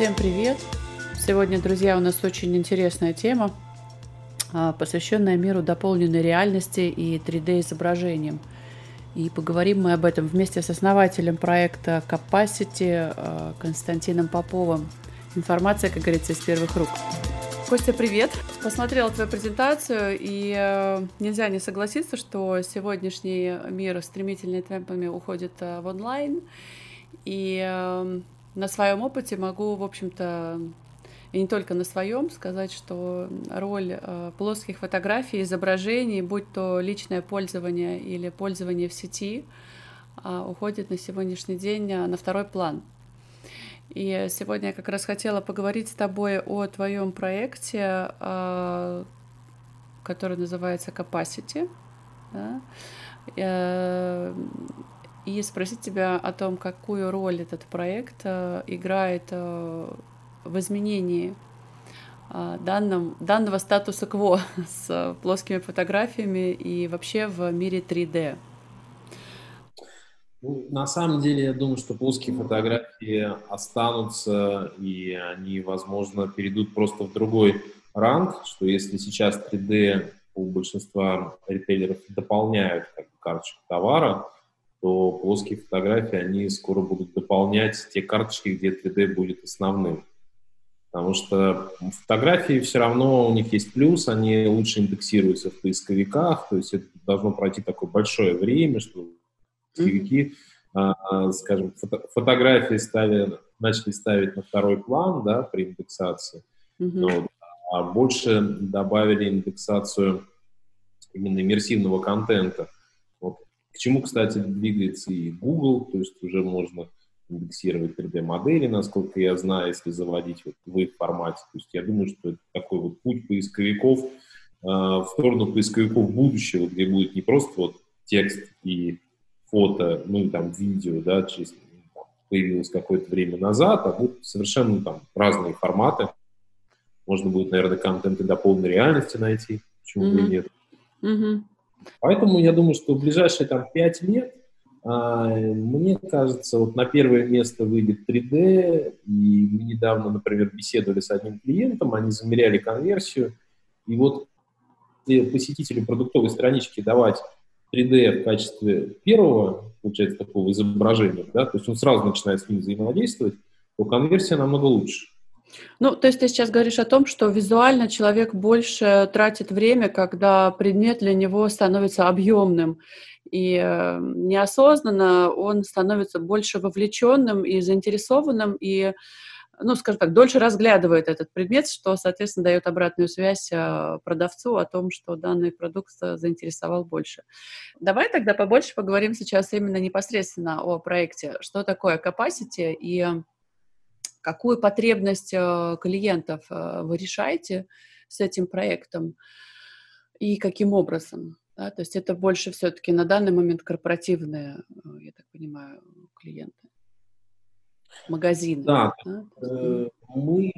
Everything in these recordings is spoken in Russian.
Всем привет! Сегодня, друзья, у нас очень интересная тема, а, посвященная миру дополненной реальности и 3D-изображениям. И поговорим мы об этом вместе с основателем проекта Capacity а, Константином Поповым. Информация, как говорится, из первых рук. Костя, привет! Посмотрела твою презентацию, и э, нельзя не согласиться, что сегодняшний мир стремительными темпами уходит э, в онлайн. И э, на своем опыте могу, в общем-то, и не только на своем, сказать, что роль э, плоских фотографий, изображений, будь то личное пользование или пользование в сети, э, уходит на сегодняшний день э, на второй план. И сегодня я как раз хотела поговорить с тобой о твоем проекте, э, который называется Capacity. Да? И спросить тебя о том, какую роль этот проект э, играет э, в изменении э, данном, данного статуса кво с плоскими фотографиями и вообще в мире 3D. Ну, на самом деле, я думаю, что плоские фотографии останутся, и они, возможно, перейдут просто в другой ранг, что если сейчас 3D у большинства ритейлеров дополняют как карточку товара, то плоские фотографии, они скоро будут дополнять те карточки, где 3D будет основным. Потому что фотографии все равно у них есть плюс, они лучше индексируются в поисковиках, то есть это должно пройти такое большое время, что поисковики, mm-hmm. скажем, фото, фотографии ставили, начали ставить на второй план, да, при индексации, mm-hmm. но, а больше добавили индексацию именно иммерсивного контента. Чему, кстати, двигается и Google, то есть уже можно индексировать 3D-модели, насколько я знаю, если заводить вот в их формате. То есть я думаю, что это такой вот путь поисковиков э, в сторону поисковиков будущего, где будет не просто вот текст и фото, ну и там видео, да, через, появилось какое-то время назад, а будут совершенно там разные форматы. Можно будет, наверное, контент и до полной реальности найти, почему бы mm-hmm. и нет. Mm-hmm. Поэтому я думаю, что в ближайшие там 5 лет, а, мне кажется, вот на первое место выйдет 3D, и мы недавно, например, беседовали с одним клиентом, они замеряли конверсию, и вот посетителю продуктовой странички давать 3D в качестве первого, получается, такого изображения, да, то есть он сразу начинает с ним взаимодействовать, то конверсия намного лучше. Ну, то есть ты сейчас говоришь о том, что визуально человек больше тратит время, когда предмет для него становится объемным, и э, неосознанно он становится больше вовлеченным и заинтересованным, и, ну, скажем так, дольше разглядывает этот предмет, что, соответственно, дает обратную связь э, продавцу о том, что данный продукт заинтересовал больше. Давай тогда побольше поговорим сейчас именно непосредственно о проекте. Что такое capacity и какую потребность э, клиентов э, вы решаете с этим проектом и каким образом. Да? То есть это больше все-таки на данный момент корпоративные, э, я так понимаю, клиенты, магазины. Да, да? мы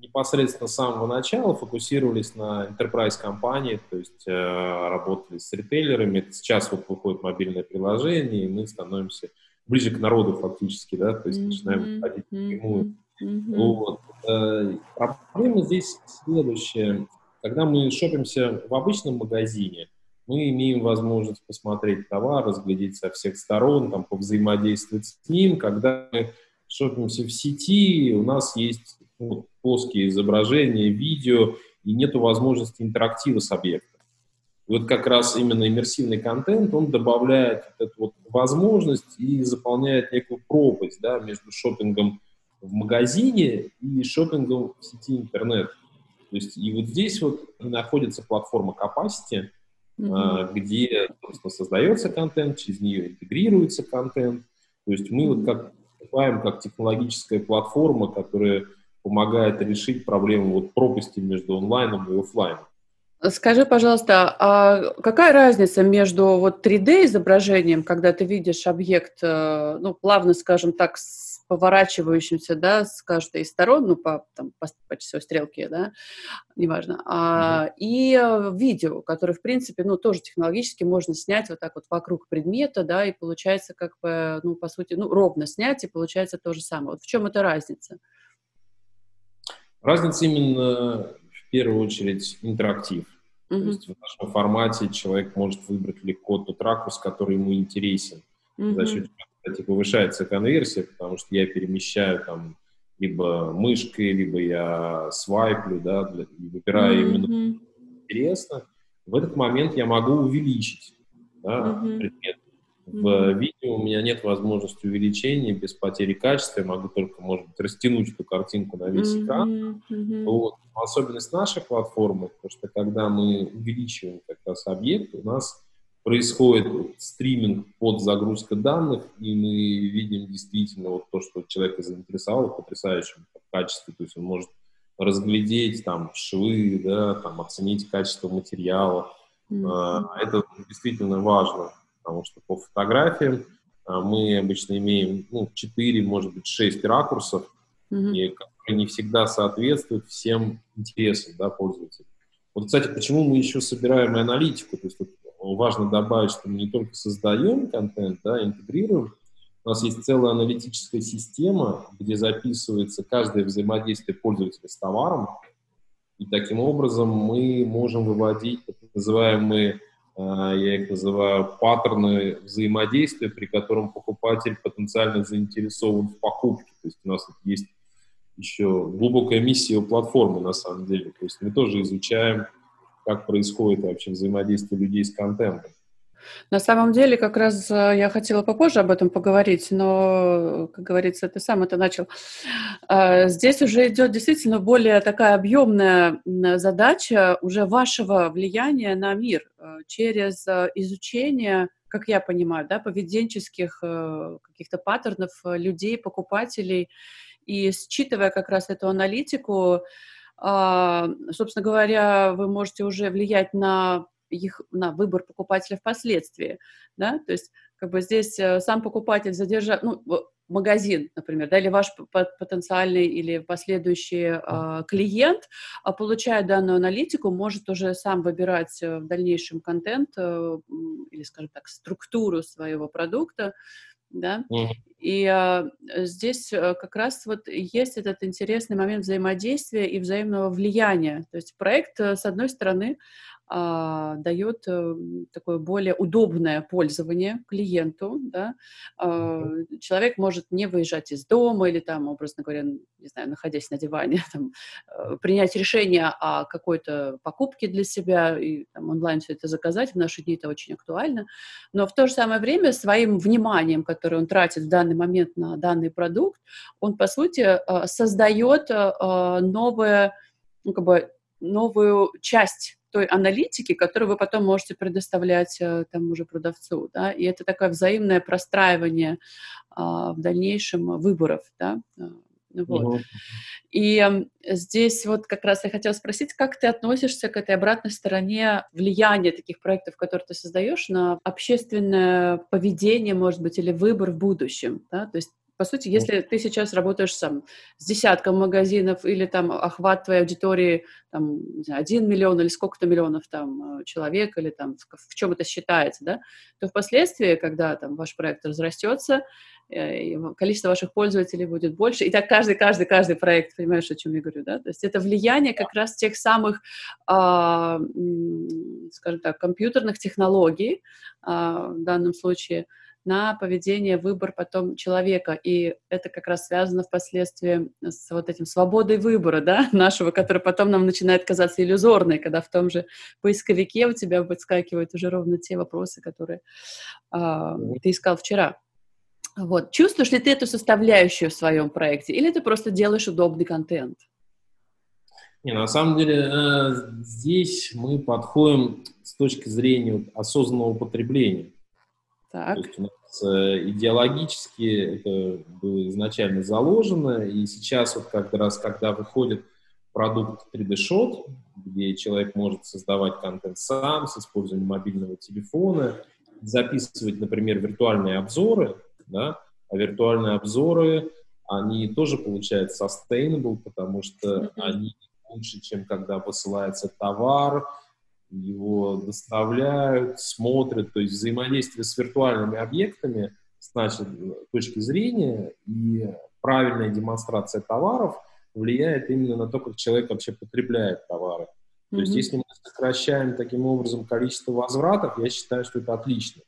непосредственно с самого начала фокусировались на enterprise компании, то есть э, работали с ритейлерами. Сейчас вот выходит мобильное приложение, и мы становимся ближе к народу фактически, да, то есть mm-hmm. начинаем ходить напрямую. Mm-hmm. Вот. Э, проблема здесь следующая. Когда мы шопимся в обычном магазине, мы имеем возможность посмотреть товар, разглядеть со всех сторон, там, повзаимодействовать с ним. Когда мы шопимся в сети, у нас есть ну, плоские изображения, видео, и нет возможности интерактива с объектом. И вот как раз именно иммерсивный контент, он добавляет эту вот возможность и заполняет некую пропасть да, между шопингом в магазине и шопингом в сети интернет. То есть и вот здесь вот находится платформа Capacity, mm-hmm. где просто создается контент, через нее интегрируется контент. То есть мы вот как выступаем как технологическая платформа, которая помогает решить проблему вот пропасти между онлайном и офлайном. Скажи, пожалуйста, а какая разница между вот 3D-изображением, когда ты видишь объект, э, ну, плавно, скажем так, с поворачивающимся, да, с каждой из сторон, ну, по, там, по, по часовой стрелке, да, неважно, а, mm-hmm. и э, видео, которое, в принципе, ну, тоже технологически можно снять вот так вот вокруг предмета, да, и получается как бы, ну, по сути, ну, ровно снять, и получается то же самое. Вот в чем эта разница? Разница именно в первую очередь интерактив. Mm-hmm. То есть в нашем формате человек может выбрать легко тот ракурс, который ему интересен. Mm-hmm. За счет кстати, повышается конверсия, потому что я перемещаю там либо мышкой, либо я свайплю, да, для, выбираю mm-hmm. именно интересно. В этот момент я могу увеличить да, mm-hmm. предмет. В mm-hmm. видео у меня нет возможности увеличения без потери качества, я могу только, может быть, растянуть эту картинку на весь mm-hmm. экран. Mm-hmm. Вот. Особенность нашей платформы, потому что когда мы увеличиваем как раз объект, у нас происходит стриминг под загрузка данных, и мы видим действительно вот то, что человека заинтересовало в потрясающем качестве, то есть он может разглядеть там швы, да, там оценить качество материала. Mm-hmm. Это действительно важно, потому что по фотографиям а, мы обычно имеем ну, 4, может быть, 6 ракурсов, mm-hmm. и которые не всегда соответствуют всем интересам да, пользователя. Вот, кстати, почему мы еще собираем и аналитику? То есть вот, важно добавить, что мы не только создаем контент, да, интегрируем, у нас есть целая аналитическая система, где записывается каждое взаимодействие пользователя с товаром, и таким образом мы можем выводить так называемые, я их называю, паттерны взаимодействия, при котором покупатель потенциально заинтересован в покупке. То есть у нас есть еще глубокая миссия у платформы на самом деле. То есть мы тоже изучаем как происходит вообще взаимодействие людей с контентом. На самом деле, как раз э, я хотела попозже об этом поговорить, но, как говорится, ты сам это начал. А, здесь уже идет действительно более такая объемная задача уже вашего влияния на мир э, через э, изучение, как я понимаю, да, поведенческих каких-то паттернов людей, покупателей, и считывая как раз эту аналитику, а, собственно говоря, вы можете уже влиять на их на выбор покупателя впоследствии, да, то есть как бы здесь э, сам покупатель задержать, ну, магазин, например, да, или ваш потенциальный или последующий э, клиент, э, получая данную аналитику, может уже сам выбирать э, в дальнейшем контент э, или, скажем так, структуру своего продукта, да, mm-hmm. и а, здесь а, как раз вот есть этот интересный момент взаимодействия и взаимного влияния, то есть проект, э, с одной стороны, а, дает а, такое более удобное пользование клиенту, да, а, человек может не выезжать из дома или там, образно говоря, не знаю, находясь на диване, там, а, принять решение о какой-то покупке для себя и там, онлайн все это заказать, в наши дни это очень актуально, но в то же самое время своим вниманием, которое он тратит в данный момент на данный продукт, он, по сути, создает новое, ну, как бы, новую часть той аналитики, которую вы потом можете предоставлять э, тому же продавцу, да, и это такое взаимное простраивание а, в дальнейшем выборов, да, а, вот. Угу. И э, здесь вот как раз я хотела спросить, как ты относишься к этой обратной стороне влияния таких проектов, которые ты создаешь, на общественное поведение, может быть, или выбор в будущем, да, то есть по сути, если ты сейчас работаешь сам с десятком магазинов или там охват твоей аудитории там, не знаю, 1 миллион или сколько-то миллионов там э, человек или там в, в чем это считается, да, то впоследствии, когда там ваш проект разрастется, э, количество ваших пользователей будет больше, и так каждый, каждый, каждый проект, понимаешь, о чем я говорю, да, то есть это влияние как раз тех самых, а, скажем так, компьютерных технологий а, в данном случае, на поведение, выбор потом человека. И это как раз связано впоследствии с вот этим свободой выбора, да, нашего, который потом нам начинает казаться иллюзорной, когда в том же поисковике у тебя выскакивают уже ровно те вопросы, которые э, ты искал вчера. Вот. Чувствуешь ли ты эту составляющую в своем проекте, или ты просто делаешь удобный контент? Не, на самом деле э, здесь мы подходим с точки зрения осознанного потребления. Так. То есть у нас идеологически это было изначально заложено, и сейчас вот как раз, когда выходит продукт 3D Shot, где человек может создавать контент сам с использованием мобильного телефона, записывать, например, виртуальные обзоры, да, а виртуальные обзоры, они тоже получают sustainable, потому что mm-hmm. они лучше, чем когда посылается товар, его доставляют, смотрят, то есть взаимодействие с виртуальными объектами с нашей точки зрения и правильная демонстрация товаров влияет именно на то, как человек вообще потребляет товары. То mm-hmm. есть, если мы сокращаем таким образом количество возвратов, я считаю, что это отлично.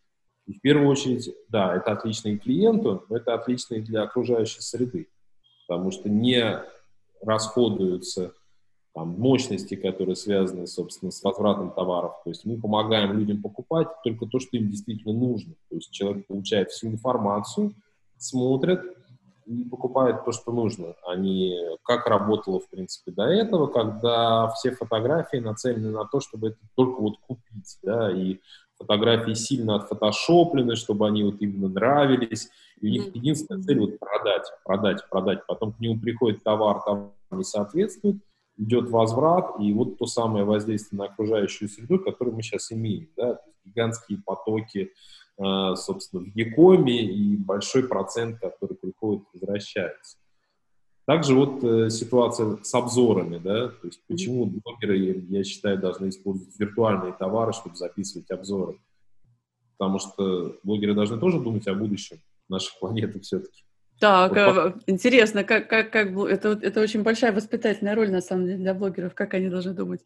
И в первую очередь, да, это отлично и клиенту, но это отлично и для окружающей среды, потому что не расходуются там, мощности, которые связаны, собственно, с возвратом товаров. То есть мы помогаем людям покупать только то, что им действительно нужно. То есть человек получает всю информацию, смотрит и покупает то, что нужно, а не как работало, в принципе, до этого, когда все фотографии нацелены на то, чтобы это только вот купить, да, и фотографии сильно отфотошоплены, чтобы они вот именно нравились, и у них единственная цель вот продать, продать, продать. Потом к нему приходит товар, там не соответствует, идет возврат, и вот то самое воздействие на окружающую среду, которое мы сейчас имеем, да, гигантские потоки, э, собственно, в Якоме и большой процент, который приходит, возвращается. Также вот э, ситуация с обзорами, да, то есть почему блогеры, я считаю, должны использовать виртуальные товары, чтобы записывать обзоры. Потому что блогеры должны тоже думать о будущем нашей планеты все-таки. Так, вот, э, интересно, как, как, как это, это очень большая воспитательная роль, на самом деле, для блогеров, как они должны думать.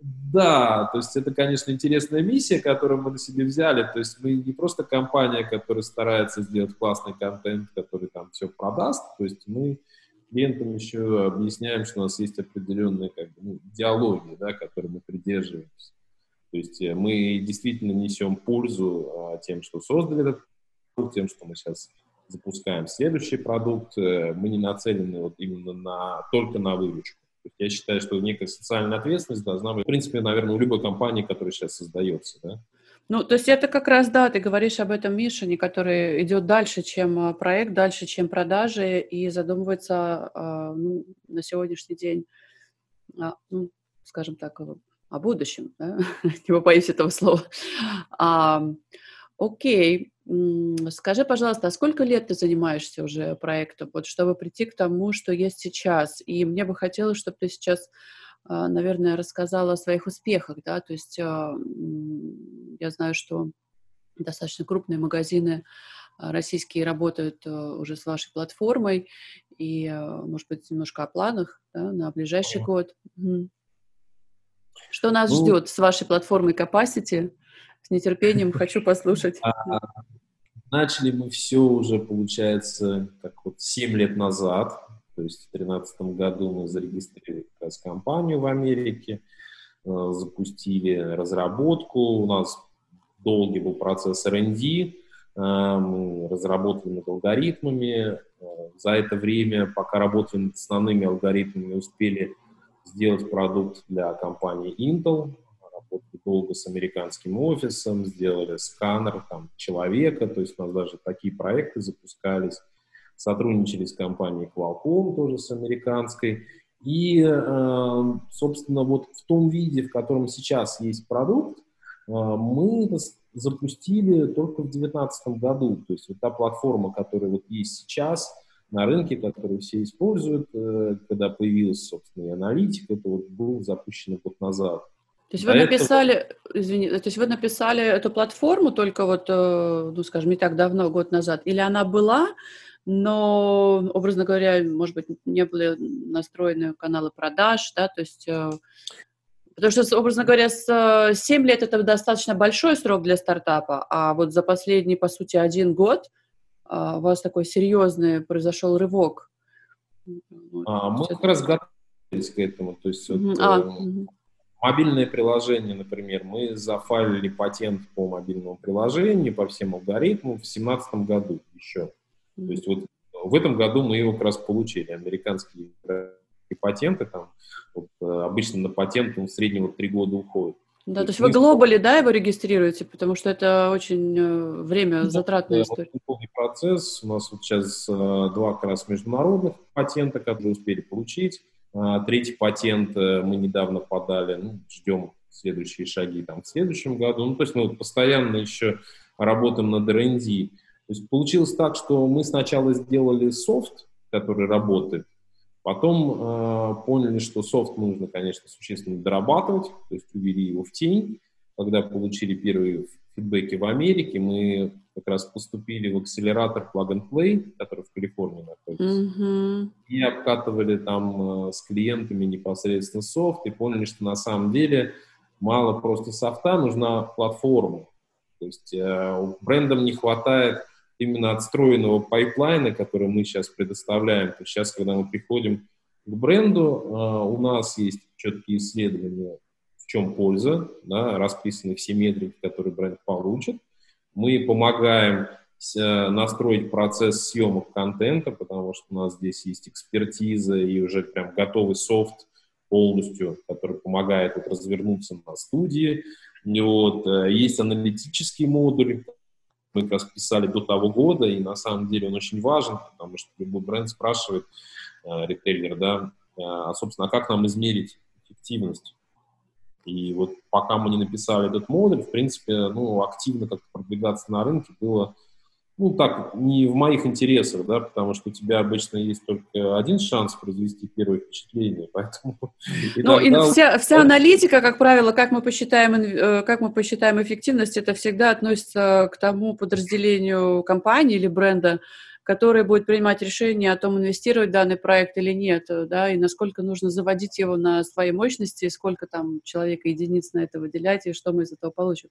Да, то есть это, конечно, интересная миссия, которую мы на себе взяли. То есть мы не просто компания, которая старается сделать классный контент, который там все продаст. То есть мы клиентам еще объясняем, что у нас есть определенные как бы, ну, идеологии, да, которые мы придерживаемся. То есть э, мы действительно несем пользу а, тем, что создали этот продукт, тем, что мы сейчас запускаем следующий продукт, э, мы не нацелены вот именно на, только на выручку. Я считаю, что некая социальная ответственность должна быть, в принципе, наверное, у любой компании, которая сейчас создается. Да? Ну, то есть это как раз, да, ты говоришь об этом Мишине, который идет дальше, чем а, проект, дальше, чем продажи, и задумывается а, ну, на сегодняшний день, а, ну, скажем так, о будущем, да? не боюсь этого слова. Окей, Скажи, пожалуйста, а сколько лет ты занимаешься уже проектом, вот чтобы прийти к тому, что есть сейчас? И мне бы хотелось, чтобы ты сейчас, а, наверное, рассказала о своих успехах, да, то есть а, я знаю, что достаточно крупные магазины а, российские работают уже с вашей платформой, и, может быть, немножко о планах да, на ближайший год. Что нас ну, ждет с вашей платформой Capacity? С нетерпением хочу послушать. А, начали мы все уже, получается, как вот 7 лет назад. То есть в 2013 году мы зарегистрировали компанию в Америке, э, запустили разработку. У нас долгий был процесс R&D, э, мы разработали над алгоритмами. Э, за это время, пока работали над основными алгоритмами, успели сделать продукт для компании Intel, долго с американским офисом, сделали сканер там, человека, то есть у нас даже такие проекты запускались, сотрудничали с компанией Qualcomm, тоже с американской, и, э, собственно, вот в том виде, в котором сейчас есть продукт, э, мы запустили только в 2019 году. То есть вот та платформа, которая вот есть сейчас на рынке, которую все используют, э, когда появилась, собственно, и аналитика, это вот был запущен год назад. То есть вы написали, этого... извини, то есть вы написали эту платформу только вот, э, ну, скажем, не так давно, год назад, или она была, но, образно говоря, может быть, не были настроены каналы продаж, да, то есть, э, потому что, образно говоря, с 7 лет это достаточно большой срок для стартапа, а вот за последний, по сути, один год а, у вас такой серьезный произошел рывок. А, мы как раз готовились к этому, то есть вот, а, угу Мобильное приложение, например, мы зафайлили патент по мобильному приложению, по всем алгоритмам в 2017 году еще. То есть вот в этом году мы его как раз получили. Американские патенты там, вот, э, обычно на патент в среднем вот, три года уходит. Да, то, то есть вы глобали, да, его регистрируете, потому что это очень э, время затратная да, история. Полный процесс. У нас вот сейчас э, два как раз международных патента, которые успели получить. А, третий патент э, мы недавно подали, ну, ждем следующие шаги там в следующем году. Ну, то есть мы вот постоянно еще работаем над R&D. То есть получилось так, что мы сначала сделали софт, который работает, потом э, поняли, что софт нужно, конечно, существенно дорабатывать, то есть увели его в тень. Когда получили первые фидбэки в Америке, мы как раз поступили в акселератор Plug and Play, который в Калифорнии находится, mm-hmm. и обкатывали там э, с клиентами непосредственно софт, и поняли, что на самом деле мало просто софта, нужна платформа. То есть э, брендам не хватает именно отстроенного пайплайна, который мы сейчас предоставляем. То есть сейчас, когда мы приходим к бренду, э, у нас есть четкие исследования, в чем польза, да, расписаны все метрики, которые бренд получит. Мы помогаем э, настроить процесс съемок контента, потому что у нас здесь есть экспертиза и уже прям готовый софт полностью, который помогает вот развернуться на студии. Вот, э, есть аналитический модуль, мы как раз писали до того года, и на самом деле он очень важен, потому что любой бренд спрашивает, э, ритейлер, да, э, а, собственно, а как нам измерить эффективность? И вот пока мы не написали этот модуль, в принципе, ну, активно как-то продвигаться на рынке было ну, так, не в моих интересах, да, потому что у тебя обычно есть только один шанс произвести первое впечатление, поэтому... И ну, тогда... и вся, вся аналитика, как правило, как мы посчитаем, э, как мы посчитаем эффективность, это всегда относится к тому подразделению компании или бренда, который будет принимать решение о том, инвестировать в данный проект или нет, э, да, и насколько нужно заводить его на свои мощности, сколько там человека единиц на это выделять, и что мы из этого получим.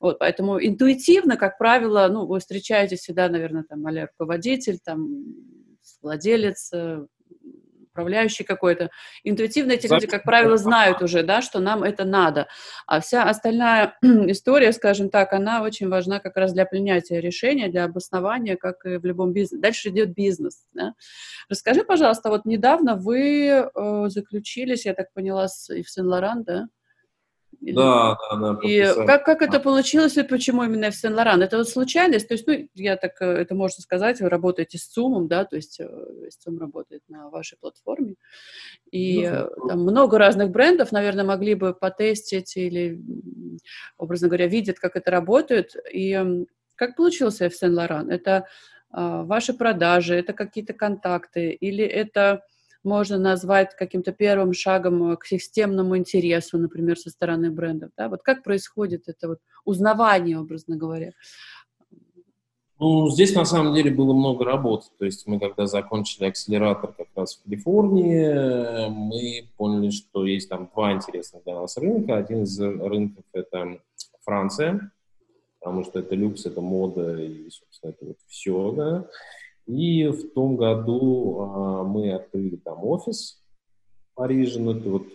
Вот, поэтому интуитивно, как правило, ну, вы встречаете всегда, наверное, там, а руководитель, там, владелец, э, управляющий какой-то. Интуитивно эти люди, как правило, знают уже, да, что нам это надо. А вся остальная история, скажем так, она очень важна как раз для принятия решения, для обоснования, как и в любом бизнесе. Дальше идет бизнес. Да? Расскажи, пожалуйста, вот недавно вы э, заключились, я так поняла, с Ив Сен-Лоран, да? Да, да, да. И как, как это получилось и почему именно в Сен-Лоран? Это вот случайность? То есть, ну, я так, э, это можно сказать, вы работаете с ЦУМом, да, то есть ЦУМ э, работает на вашей платформе, и ну, там много разных брендов, наверное, могли бы потестить или, образно говоря, видят, как это работает. И как получился в Сен-Лоран? Это а, ваши продажи, это какие-то контакты или это можно назвать каким-то первым шагом э, к системному интересу, например, со стороны брендов. Да? Вот как происходит это вот узнавание, образно говоря? Ну, здесь на самом деле было много работы. То есть мы, когда закончили акселератор как раз в Калифорнии, мы поняли, что есть там два интересных для нас рынка. Один из рынков – это Франция, потому что это люкс, это мода и, собственно, это вот все, да. И в том году а, мы открыли там офис в Париже, ну, это вот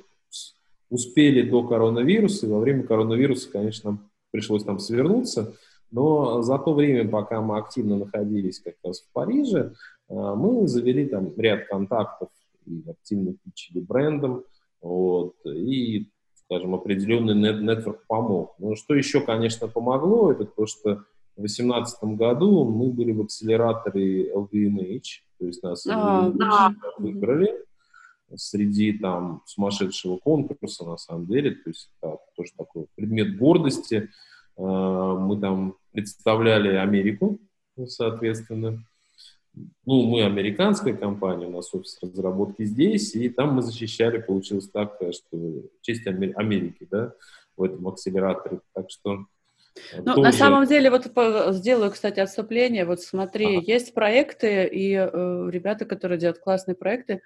успели до коронавируса, и во время коронавируса, конечно, пришлось там свернуться, но за то время, пока мы активно находились как раз в Париже, а, мы завели там ряд контактов и активно пичили брендом, вот, и, скажем, определенный нет нетворк помог. Но что еще, конечно, помогло, это то, что в 2018 году мы были в акселераторе LVMH, то есть нас а, да. выиграли среди там сумасшедшего конкурса, на самом деле, то есть это тоже такой предмет гордости. А, мы там представляли Америку, соответственно. Ну, мы американская компания, у нас офис разработки здесь, и там мы защищали, получилось так, что честь Америки, да, в этом акселераторе. Так что ну, тоже... на самом деле, вот сделаю, кстати, отступление. Вот смотри, ага. есть проекты, и э, ребята, которые делают классные проекты,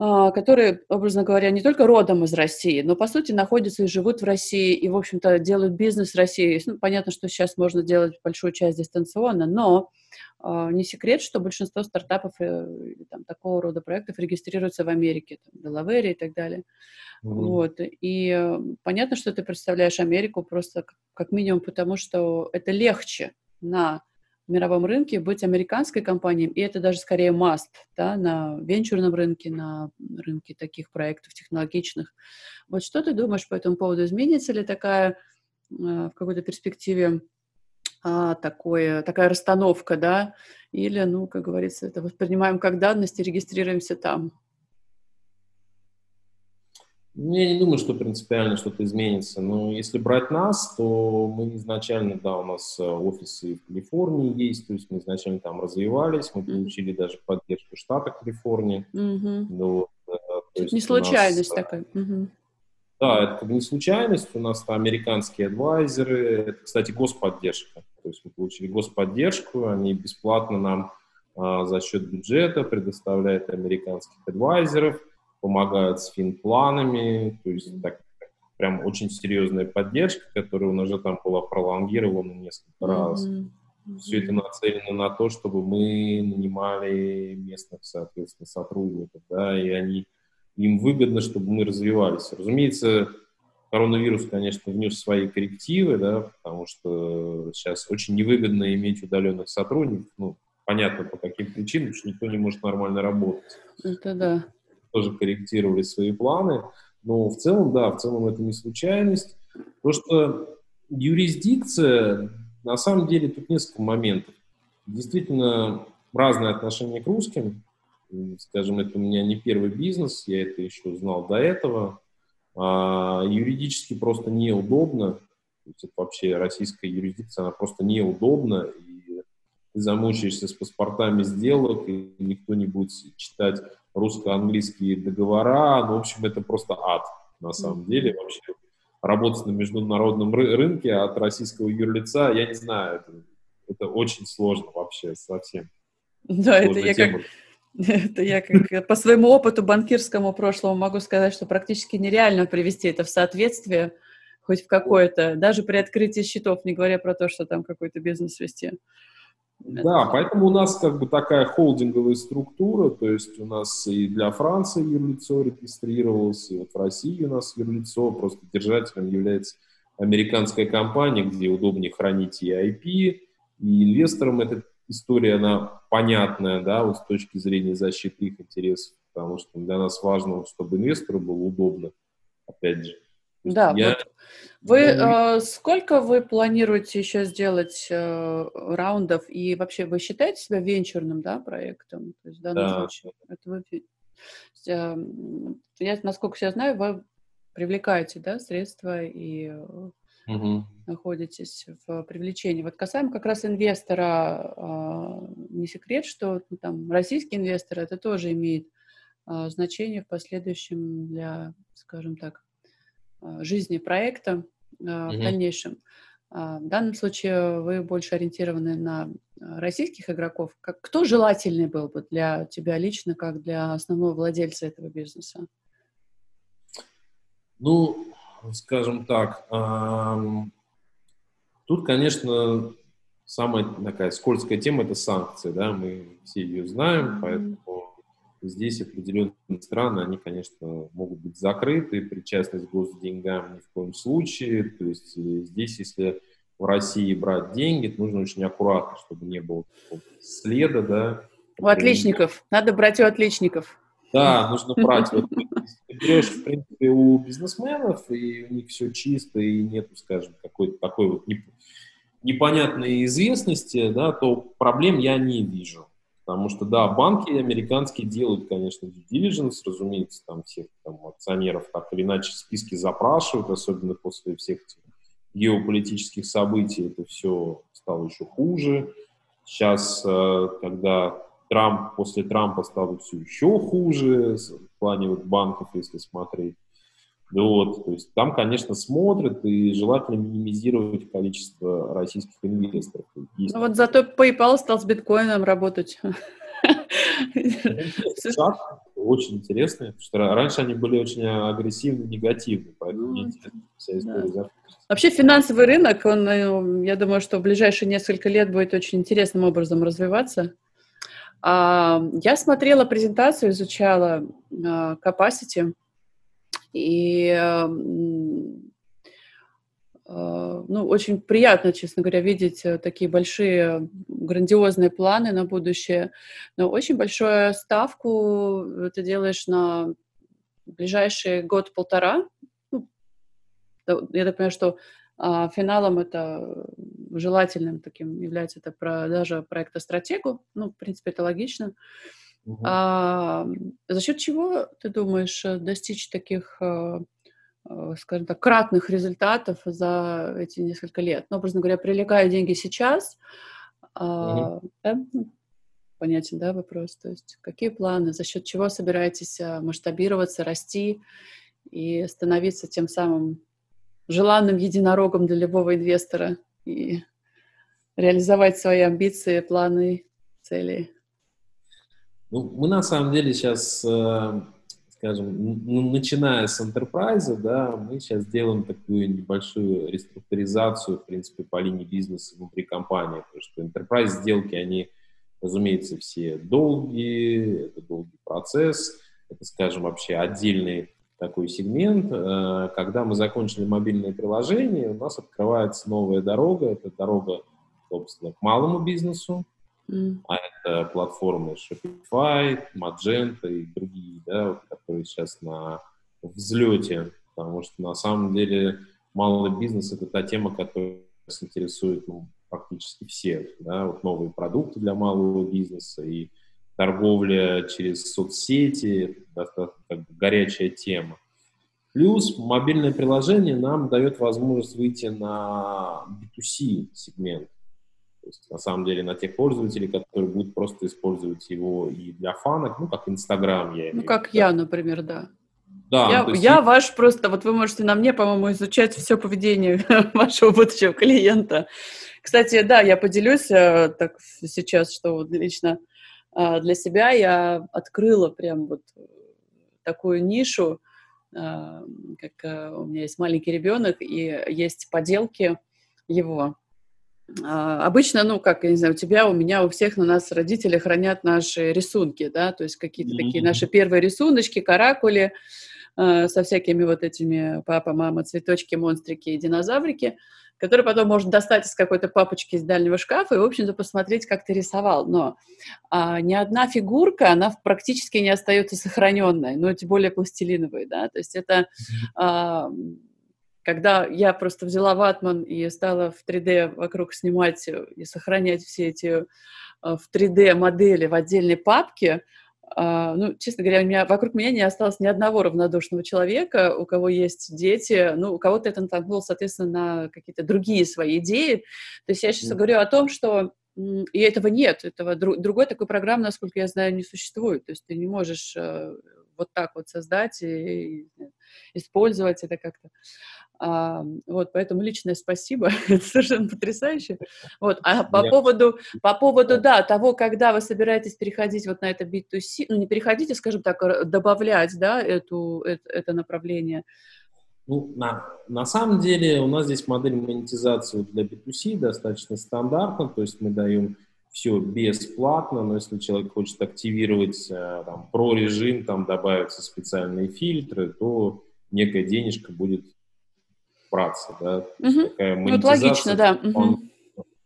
э, которые, образно говоря, не только родом из России, но, по сути, находятся и живут в России, и, в общем-то, делают бизнес в России. Ну, понятно, что сейчас можно делать большую часть дистанционно, но э, не секрет, что большинство стартапов э, там, такого рода проектов регистрируются в Америке, там, Делавере и так далее. Mm-hmm. Вот. И э, понятно, что ты представляешь Америку просто как минимум потому, что это легче на мировом рынке быть американской компанией, и это даже скорее must да, на венчурном рынке, на рынке таких проектов технологичных. Вот что ты думаешь по этому поводу? Изменится ли такая э, в какой-то перспективе а, такое, такая расстановка, да, или, ну, как говорится, это воспринимаем как данность и регистрируемся там? Я не думаю, что принципиально что-то изменится. Но если брать нас, то мы изначально, да, у нас э, офисы в Калифорнии есть, то есть мы изначально там развивались, мы получили даже поддержку штата Калифорнии. Mm-hmm. Ну, то есть не случайность нас, э, такая. Mm-hmm. Да, это не случайность. У нас там американские адвайзеры, это, кстати, господдержка. То есть мы получили господдержку, они бесплатно нам а, за счет бюджета предоставляют американских адвайзеров, помогают с финпланами, то есть так, прям очень серьезная поддержка, которая у нас же там была пролонгирована несколько mm-hmm. раз. Все это нацелено на то, чтобы мы нанимали местных, соответственно, сотрудников, да, и они, им выгодно, чтобы мы развивались. Разумеется, коронавирус, конечно, внес свои коррективы, да, потому что сейчас очень невыгодно иметь удаленных сотрудников, ну, понятно, по каким причинам, потому что никто не может нормально работать. Это да. Тоже корректировали свои планы, но в целом, да, в целом это не случайность. То, что юрисдикция на самом деле тут несколько моментов. Действительно, разное отношение к русским. Скажем, это у меня не первый бизнес, я это еще знал до этого. А, юридически просто неудобно. То есть это вообще российская юрисдикция, она просто неудобна. И ты замучаешься с паспортами сделок, и никто не будет читать русско-английские договора. Ну, в общем, это просто ад на самом деле. Вообще работать на международном ры- рынке от российского юрлица, я не знаю, это, это очень сложно вообще совсем. Да, это я как... Это я как по своему опыту банкирскому прошлому могу сказать, что практически нереально привести это в соответствие хоть в какое-то, даже при открытии счетов, не говоря про то, что там какой-то бизнес вести. Да, поэтому у нас как бы такая холдинговая структура, то есть у нас и для Франции юрлицо регистрировалось, и вот в России у нас юрлицо, просто держателем является американская компания, где удобнее хранить и IP, и инвесторам эта история, она понятная, да, вот с точки зрения защиты их интересов, потому что для нас важно, чтобы инвестору было удобно, опять же. Да, я, вот вы э, сколько вы планируете еще сделать э, раундов и вообще вы считаете себя венчурным, да, проектом? То есть в данном да. случае это вы, э, я насколько я знаю, вы привлекаете, да, средства и угу. находитесь в привлечении. Вот касаемо как раз инвестора, э, не секрет, что ну, там российский инвестор это тоже имеет э, значение в последующем для, скажем так, Э, жизни проекта mm-hmm. в дальнейшем. А, в данном случае вы больше ориентированы на российских игроков. Как, кто желательный был бы для тебя лично, как для основного владельца этого бизнеса? Ну, скажем так, тут, конечно, самая такая скользкая тема – это санкции, да, мы все ее знаем, поэтому Здесь определенные страны, они, конечно, могут быть закрыты, причастность к госденьгам ни в коем случае. То есть э, здесь, если в России брать деньги, то нужно очень аккуратно, чтобы не было следа, да. У отличников. Надо брать у отличников. Да, нужно брать. Вот, ты берешь, в принципе, у бизнесменов, и у них все чисто, и нету, скажем, какой-то такой вот непонятной известности, да, то проблем я не вижу. Потому что, да, банки американские делают, конечно, due diligence, разумеется, там всех там, акционеров так или иначе списки запрашивают, особенно после всех этих геополитических событий, это все стало еще хуже. Сейчас, э, когда Трамп, после Трампа стало все еще хуже в плане вот банков, если смотреть. Вот, то есть там, конечно, смотрят и желательно минимизировать количество российских инвесторов. Есть... Ну вот зато PayPal стал с биткоином работать. Очень интересно, потому что раньше они были очень агрессивны, негативны, поэтому мне интересна вся история. Вообще финансовый рынок, он, э, я думаю, что в ближайшие несколько лет будет очень интересным образом развиваться. А, я смотрела презентацию, изучала а, capacity, и э, ну, очень приятно, честно говоря, видеть э, такие большие, грандиозные планы на будущее. Но очень большую ставку ты делаешь на ближайший год-полтора. Ну, я так понимаю, что а, финалом это желательным таким является это продажа проекта стратегу. Ну, в принципе, это логично. Угу. А, за счет чего, ты думаешь, э, достичь таких, а, скажем так, кратных результатов за эти несколько лет? Ну, образно говоря, привлекая деньги сейчас, угу. да? Ну, понятен, да, вопрос? То есть какие планы, за счет чего собираетесь масштабироваться, расти и становиться тем самым желанным единорогом для любого инвестора и реализовать свои амбиции, планы, цели? Ну, мы на самом деле сейчас, э, скажем, начиная с enterprise, да, мы сейчас делаем такую небольшую реструктуризацию, в принципе, по линии бизнеса внутри компании, потому что enterprise сделки, они, разумеется, все долгие, это долгий процесс, это, скажем, вообще отдельный такой сегмент. Э, когда мы закончили мобильное приложение, у нас открывается новая дорога. Это дорога, собственно, к малому бизнесу. Mm. А это платформы Shopify, Magento и другие, да, которые сейчас на взлете. Потому что на самом деле малый бизнес – это та тема, которая нас интересует ну, практически всех. Да? Вот новые продукты для малого бизнеса и торговля через соцсети, достаточно как бы горячая тема. Плюс мобильное приложение нам дает возможность выйти на B2C сегмент. То есть, на самом деле, на тех пользователей, которые будут просто использовать его и для фанок, ну, как Инстаграм, я Ну, как я, например, да. Да, я, есть... я ваш просто, вот вы можете на мне, по-моему, изучать все поведение вашего будущего клиента. Кстати, да, я поделюсь э, так сейчас, что вот лично для себя я открыла прям вот такую нишу, а, как а, у меня есть маленький ребенок, и есть поделки его. Обычно, ну, как, я не знаю, у тебя, у меня, у всех на нас родители хранят наши рисунки, да, то есть какие-то mm-hmm. такие наши первые рисуночки, каракули, со всякими вот этими папа, мама, цветочки, монстрики и динозаврики который потом можно достать из какой-то папочки из дальнего шкафа и, в общем-то, посмотреть, как ты рисовал. Но а, ни одна фигурка, она практически не остается сохраненной, ну, тем более пластилиновой, да, то есть это... А, когда я просто взяла ватман и стала в 3D вокруг снимать и сохранять все эти а, в 3D модели в отдельной папке, ну, честно говоря, у меня, вокруг меня не осталось ни одного равнодушного человека, у кого есть дети, ну, у кого-то это натолкнуло, соответственно, на какие-то другие свои идеи. То есть я сейчас mm. говорю о том, что и этого нет, этого другой такой программы, насколько я знаю, не существует. То есть ты не можешь uh, вот так вот создать и, и использовать это как-то. А, вот, поэтому личное спасибо, это совершенно потрясающе. Вот, а по Нет. поводу, по поводу, да, того, когда вы собираетесь переходить вот на это B2C, ну, не переходите, скажем так, добавлять, да, эту, это, это направление, ну, на, на самом деле у нас здесь модель монетизации для B2C достаточно стандартна, то есть мы даем все бесплатно, но если человек хочет активировать э, там, про режим, там добавятся специальные фильтры, то некая денежка будет браться, да. Угу. Такая ну, вот логично, да.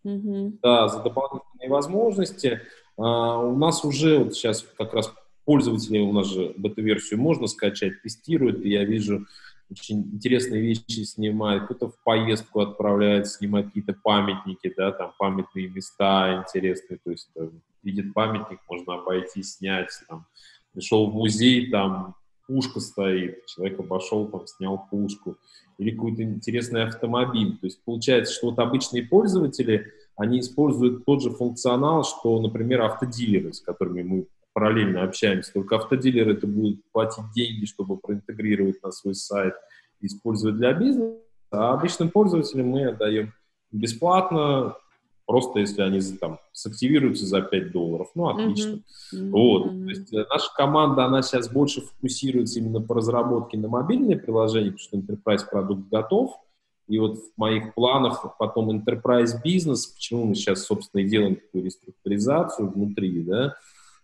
Угу. Да, за дополнительные возможности. А, у нас уже вот сейчас как раз пользователи, у нас же бета-версию можно скачать, тестируют, и я вижу, очень интересные вещи снимает, кто-то в поездку отправляет, снимать какие-то памятники, да, там памятные места интересные, то есть э, видит памятник, можно обойти, снять, там, пришел в музей, там пушка стоит, человек обошел, там, снял пушку, или какой-то интересный автомобиль. То есть получается, что вот обычные пользователи, они используют тот же функционал, что, например, автодилеры, с которыми мы параллельно общаемся. Только автодилеры это будут платить деньги, чтобы проинтегрировать на свой сайт, использовать для бизнеса, а обычным пользователям мы отдаем бесплатно, просто если они там сактивируются за 5 долларов. Ну, отлично. Mm-hmm. Вот. Mm-hmm. То есть э, наша команда, она сейчас больше фокусируется именно по разработке на мобильные приложения, потому что enterprise продукт готов. И вот в моих планах потом enterprise бизнес, почему мы сейчас, собственно, и делаем такую реструктуризацию внутри, да,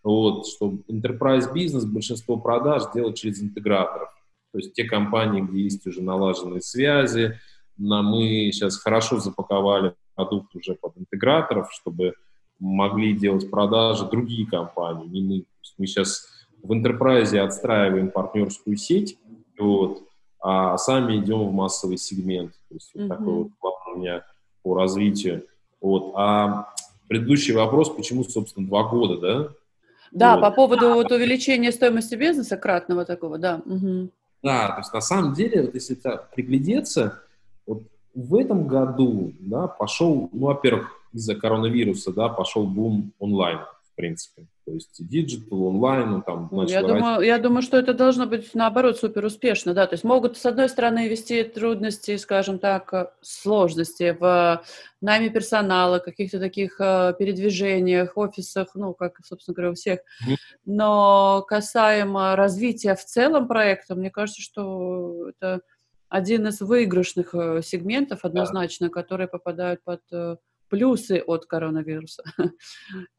вот, что enterprise бизнес, большинство продаж делать через интеграторов. То есть те компании, где есть уже налаженные связи, мы сейчас хорошо запаковали продукт уже под интеграторов, чтобы могли делать продажи другие компании, не мы. мы сейчас в enterprise отстраиваем партнерскую сеть, вот, а сами идем в массовый сегмент. То есть mm-hmm. вот такой вот план у меня по развитию. Вот. А предыдущий вопрос, почему, собственно, два года, да? Да, вот. по поводу вот увеличения стоимости бизнеса кратного такого, да. Угу. Да, то есть на самом деле, вот если это приглядеться, в этом году, да, пошел, ну, во-первых, из-за коронавируса, да, пошел бум онлайн. принципе. То есть digital, онлайн, он там ну, я думаю, я думаю, что это должно быть, наоборот, супер успешно, да, то есть могут, с одной стороны, вести трудности, скажем так, э, сложности в найме персонала, каких-то таких э, передвижениях, офисах, ну, как, собственно говоря, у всех, но касаемо развития в целом проекта, мне кажется, что это один из выигрышных э, сегментов однозначно, да. которые попадают под плюсы от коронавируса.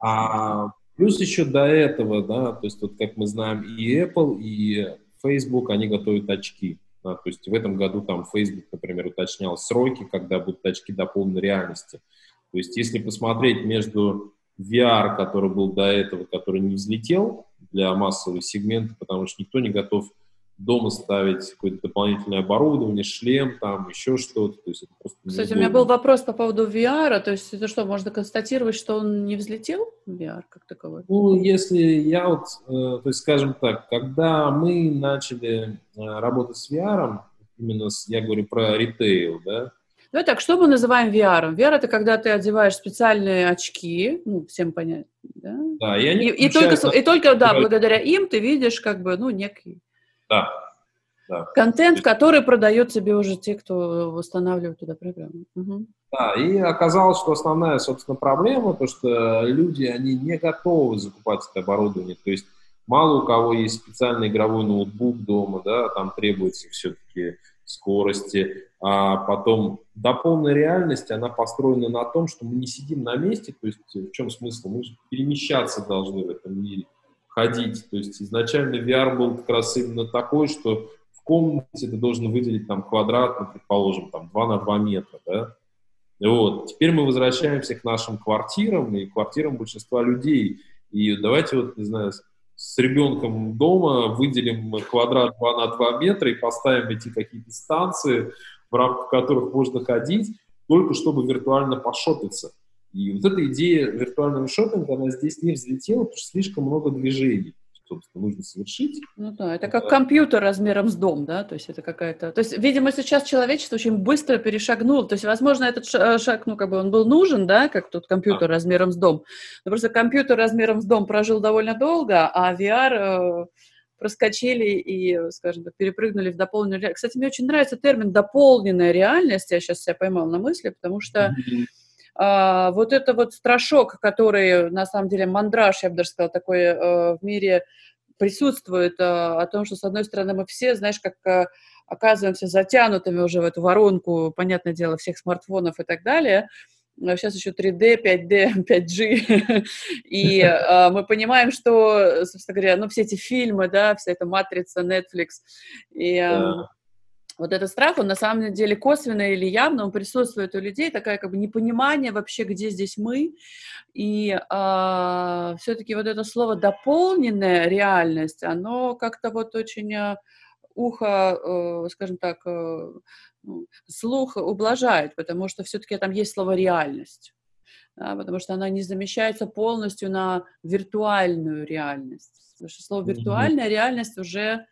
А плюс еще до этого, да, то есть вот как мы знаем, и Apple, и Facebook, они готовят очки. Да, то есть в этом году там Facebook, например, уточнял сроки, когда будут очки до полной реальности. То есть если посмотреть между VR, который был до этого, который не взлетел для массового сегмента, потому что никто не готов дома ставить какое-то дополнительное оборудование, шлем, там, еще что-то. То есть это просто Кстати, у меня был вопрос по поводу VR, то есть это что, можно констатировать, что он не взлетел, VR, как таковой? Ну, если я вот, э, то есть, скажем так, когда мы начали э, работать с VR, именно, с, я говорю про ритейл, да, ну так, что мы называем VR? VR это когда ты одеваешь специальные очки, ну, всем понятно, да? Да, и они и, и только, и только, да, благодаря им ты видишь, как бы, ну, некий да. да. Контент, который продает себе уже те, кто восстанавливает туда программу. Угу. Да, и оказалось, что основная, собственно, проблема, то, что люди, они не готовы закупать это оборудование. То есть мало у кого есть специальный игровой ноутбук дома, да, там требуется все-таки скорости, а потом до полной реальности она построена на том, что мы не сидим на месте, то есть в чем смысл? Мы перемещаться должны в этом мире ходить. То есть изначально VR был как раз именно такой, что в комнате ты должен выделить там квадрат, ну, предположим, там 2 на 2 метра, да. Вот. Теперь мы возвращаемся к нашим квартирам и квартирам большинства людей. И давайте вот, не знаю, с ребенком дома выделим квадрат 2 на 2 метра и поставим эти какие-то станции, в рамках которых можно ходить, только чтобы виртуально пошопиться. И вот эта идея виртуального шопинга, она здесь не взлетела, потому что слишком много движений собственно, нужно совершить. Ну да, это как компьютер размером с дом, да, то есть это какая-то... То есть, видимо, сейчас человечество очень быстро перешагнуло, то есть, возможно, этот э, шаг, ну, как бы он был нужен, да, как тот компьютер а. размером с дом, но просто компьютер размером с дом прожил довольно долго, а VR э, проскочили и, скажем так, перепрыгнули в дополненную реальность. Кстати, мне очень нравится термин «дополненная реальность», я сейчас себя поймал на мысли, потому что... Mm-hmm а, вот это вот страшок, который, на самом деле, мандраж, я бы даже сказала, такой э, в мире присутствует, э, о том, что, с одной стороны, мы все, знаешь, как э, оказываемся затянутыми уже в эту воронку, понятное дело, всех смартфонов и так далее, сейчас еще 3D, 5D, 5G, и э, мы понимаем, что, собственно говоря, ну, все эти фильмы, да, вся эта матрица, Netflix, и э, вот этот страх, он на самом деле косвенно или явно, он присутствует у людей, такая как бы непонимание вообще, где здесь мы, и э, а, все-таки вот это слово «дополненная реальность», оно как-то вот очень э, ухо, э, скажем так, э, ну, слух ублажает, потому что все-таки там есть слово «реальность». Да, потому что она не замещается полностью на виртуальную реальность. Потому что слово «виртуальная реальность» уже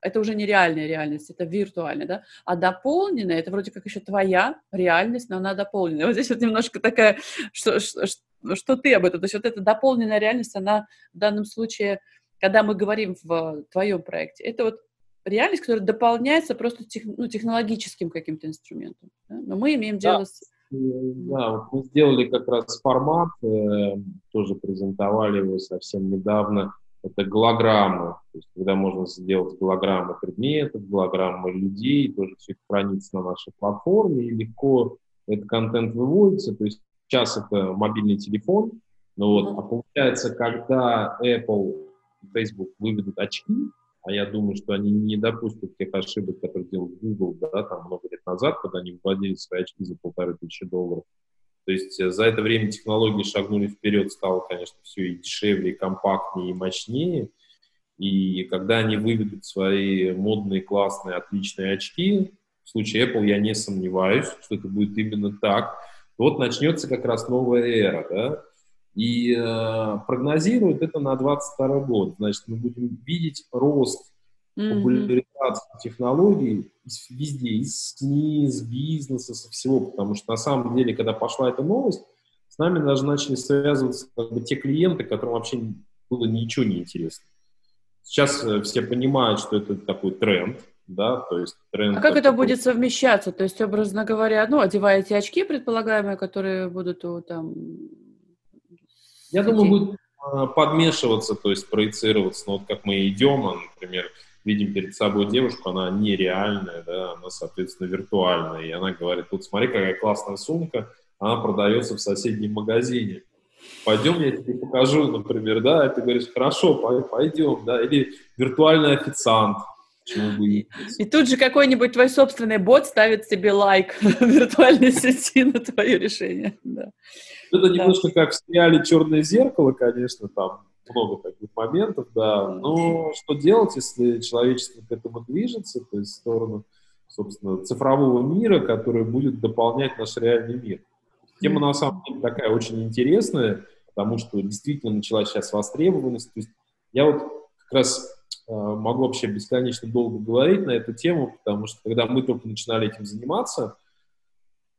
это уже не реальная реальность, это виртуальная, да, а дополненная, это вроде как еще твоя реальность, но она дополненная. Вот здесь вот немножко такая, что, что, что ты об этом, то есть вот эта дополненная реальность, она в данном случае, когда мы говорим в твоем проекте, это вот реальность, которая дополняется просто тех, ну, технологическим каким-то инструментом. Да? Но мы имеем дело да. с... Да, вот мы сделали как раз формат, э, тоже презентовали его совсем недавно, это голограммы, то есть когда можно сделать голограммы предметов, голограммы людей, тоже все это хранится на нашей платформе, и легко этот контент выводится, то есть сейчас это мобильный телефон, ну вот, а получается, когда Apple и Facebook выведут очки, а я думаю, что они не допустят тех ошибок, которые делал Google, да, там много лет назад, когда они вводили свои очки за полторы тысячи долларов, то есть э, за это время технологии шагнули вперед, стало, конечно, все и дешевле, и компактнее, и мощнее. И когда они выведут свои модные, классные, отличные очки, в случае Apple я не сомневаюсь, что это будет именно так, вот начнется как раз новая эра, да, и э, прогнозируют это на 22 год. Значит, мы будем видеть рост популяризацию технологий везде, из СМИ, из бизнеса, со всего, потому что на самом деле, когда пошла эта новость, с нами даже начали связываться как бы те клиенты, которым вообще было ничего не интересно. Сейчас э, все понимают, что это такой тренд, да, то есть тренд... А как это будет совмещаться? То есть, образно говоря, ну, одеваете очки предполагаемые, которые будут там... Я думаю, будет э, подмешиваться, то есть проецироваться. Ну, вот как мы идем, а, например, видим перед собой девушку, она нереальная, да, она, соответственно, виртуальная, и она говорит, вот смотри, какая классная сумка, она продается в соседнем магазине. Пойдем, я тебе покажу, например, да, и ты говоришь, хорошо, пойдем, да, или виртуальный официант, и тут же какой-нибудь твой собственный бот ставит себе лайк в виртуальной сети на твое решение. Да. Это немножко как в сериале «Черное зеркало», конечно, там много таких моментов, да. Но что делать, если человечество к этому движется, то есть в сторону, собственно, цифрового мира, который будет дополнять наш реальный мир. Тема, на самом деле, такая очень интересная, потому что действительно началась сейчас востребованность. То есть я вот как раз э, могу вообще бесконечно долго говорить на эту тему, потому что когда мы только начинали этим заниматься,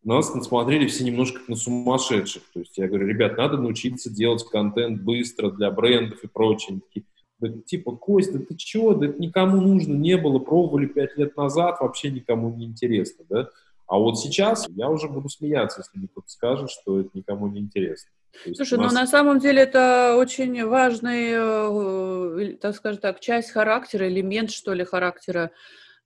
нас смотрели все немножко на сумасшедших. То есть я говорю, ребят, надо научиться делать контент быстро для брендов и прочее. такие, да, типа, Кость, да ты чего, да это никому нужно не было, пробовали пять лет назад, вообще никому не интересно, да. А вот сейчас я уже буду смеяться, если мне кто-то скажет, что это никому не интересно. Слушай, нас... ну на самом деле это очень важный, э, так скажем так, часть характера, элемент, что ли, характера